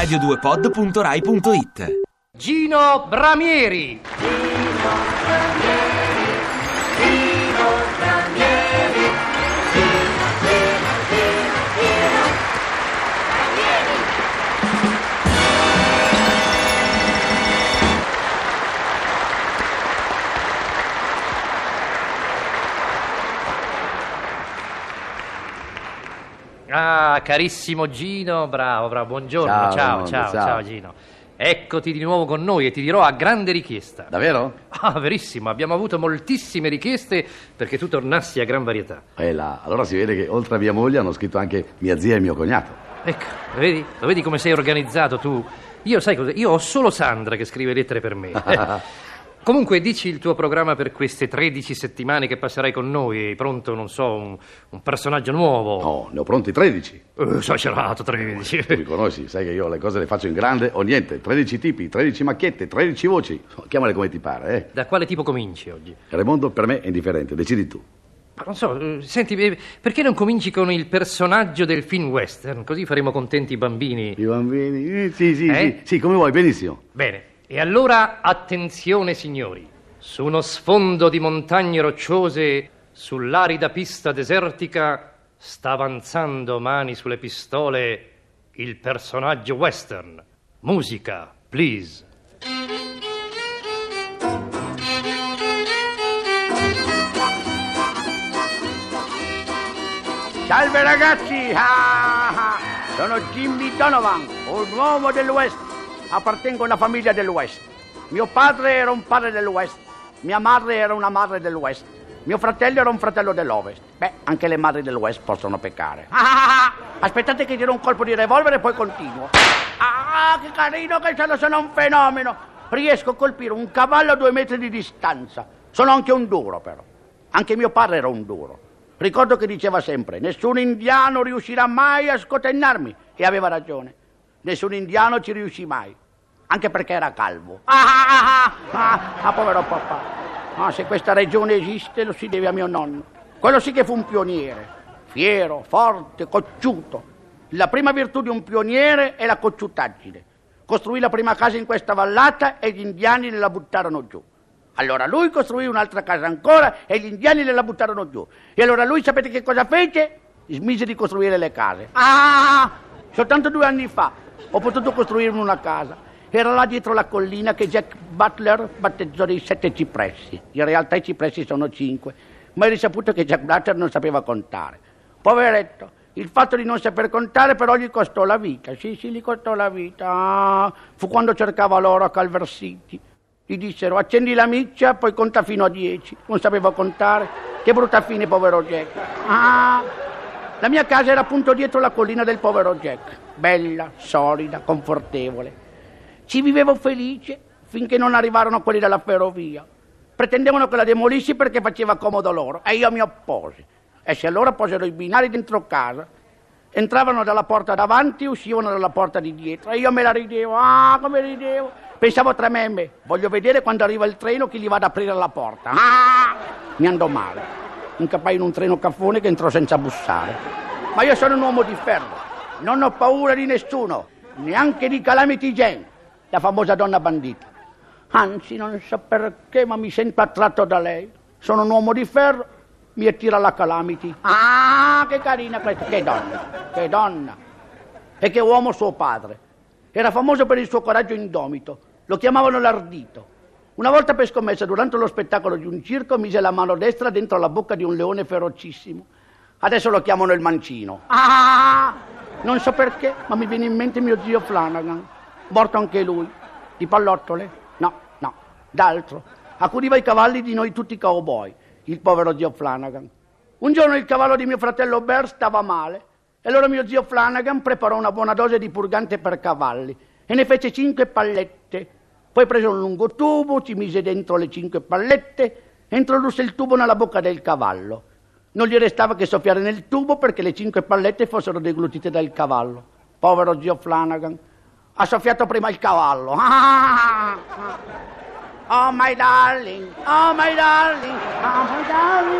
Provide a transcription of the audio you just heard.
radio2pod.rai.it Gino Bramieri. Ah, carissimo Gino, bravo, bravo, buongiorno, Ciao, ciao, ciao, ciao. Gino. Eccoti di nuovo con noi e ti dirò a grande richiesta. Davvero? Ah, verissimo, abbiamo avuto moltissime richieste perché tu tornassi a gran varietà. E là, allora si vede che oltre a mia moglie hanno scritto anche mia zia e mio cognato. Ecco, lo vedi? Lo vedi come sei organizzato tu? Io, sai cosa? Io ho solo Sandra che scrive lettere per me. Comunque, dici il tuo programma per queste 13 settimane che passerai con noi. Hai pronto, non so, un, un personaggio nuovo? No, ne ho pronti 13. Eh, esagerato, 13. Tu mi conosci, sai che io le cose le faccio in grande o niente. 13 tipi, 13 macchiette, 13 voci. Chiamale come ti pare, eh. Da quale tipo cominci oggi? Raimondo per me è indifferente, decidi tu. Ma non so, eh, senti, eh, perché non cominci con il personaggio del film western? Così faremo contenti i bambini. I bambini? Eh, sì, sì, Eh? sì, sì, come vuoi, benissimo. Bene, e allora attenzione signori. Su uno sfondo di montagne rocciose, sull'arida pista desertica, sta avanzando mani sulle pistole il personaggio western. Musica, please. Salve ragazzi! Ah, ah. Sono Jimmy Donovan, un uomo del West. Appartengo a una famiglia del West. Mio padre era un padre del West. Mia madre era una madre del West. Mio fratello era un fratello dell'Ovest. Beh, anche le madri del West possono peccare. Ah, ah, ah. Aspettate che tiro un colpo di revolver e poi continuo. Ah, che carino che sono, sono un fenomeno. Riesco a colpire un cavallo a due metri di distanza. Sono anche un duro, però. Anche mio padre era un duro. Ricordo che diceva sempre, nessun indiano riuscirà mai a scotennarmi. E aveva ragione. Nessun indiano ci riuscì mai. Anche perché era calvo. Ah, ah, ah, ah, ah, povero papà. Ah, se questa regione esiste lo si deve a mio nonno. Quello sì che fu un pioniere. Fiero, forte, cocciuto. La prima virtù di un pioniere è la cocciutaggine. Costruì la prima casa in questa vallata e gli indiani la buttarono giù. Allora lui costruì un'altra casa ancora e gli indiani la buttarono giù. E allora lui sapete che cosa fece? Smise di costruire le case. Ah! Soltanto due anni fa ho potuto costruirmi una casa. Era là dietro la collina che Jack Butler battezzò dei sette cipressi. In realtà i cipressi sono cinque, ma è risaputo che Jack Butler non sapeva contare. Poveretto, il fatto di non saper contare però gli costò la vita. Sì, sì, gli costò la vita. Ah, fu quando cercava l'oro a Calver City. Gli dissero accendi la miccia, poi conta fino a dieci. Non sapeva contare. Che brutta fine, povero Jack. Ah, la mia casa era appunto dietro la collina del povero Jack. Bella, solida, confortevole. Ci vivevo felice finché non arrivarono quelli della ferrovia. Pretendevano che la demolissi perché faceva comodo loro e io mi opposi. E se allora posero i binari dentro casa, entravano dalla porta davanti e uscivano dalla porta di dietro e io me la ridevo. Ah, come ridevo! Pensavo tra me e me, voglio vedere quando arriva il treno chi gli va ad aprire la porta. Ah! Mi andò male. Incappai in un treno caffone che entrò senza bussare. Ma io sono un uomo di ferro. Non ho paura di nessuno, neanche di Calamity Jane, la famosa donna bandita. Anzi, non so perché, ma mi sento attratto da lei. Sono un uomo di ferro, mi attira la Calamity. Ah, che carina questa, che donna, che donna. E che uomo suo padre. Era famoso per il suo coraggio indomito. Lo chiamavano l'ardito. Una volta per scommessa, durante lo spettacolo di un circo, mise la mano destra dentro la bocca di un leone ferocissimo. Adesso lo chiamano il mancino. Ah! Non so perché, ma mi viene in mente mio zio Flanagan. Morto anche lui. Di pallottole? No, no, d'altro. Accudiva i cavalli di noi tutti cowboy, il povero zio Flanagan. Un giorno il cavallo di mio fratello Bear stava male. E allora mio zio Flanagan preparò una buona dose di purgante per cavalli e ne fece cinque pallette. Poi prese un lungo tubo, ci mise dentro le cinque pallette e introdusse il tubo nella bocca del cavallo. Non gli restava che soffiare nel tubo perché le cinque pallette fossero deglutite dal cavallo. Povero zio Flanagan. Ha soffiato prima il cavallo. Oh my darling, oh my darling, oh my darling.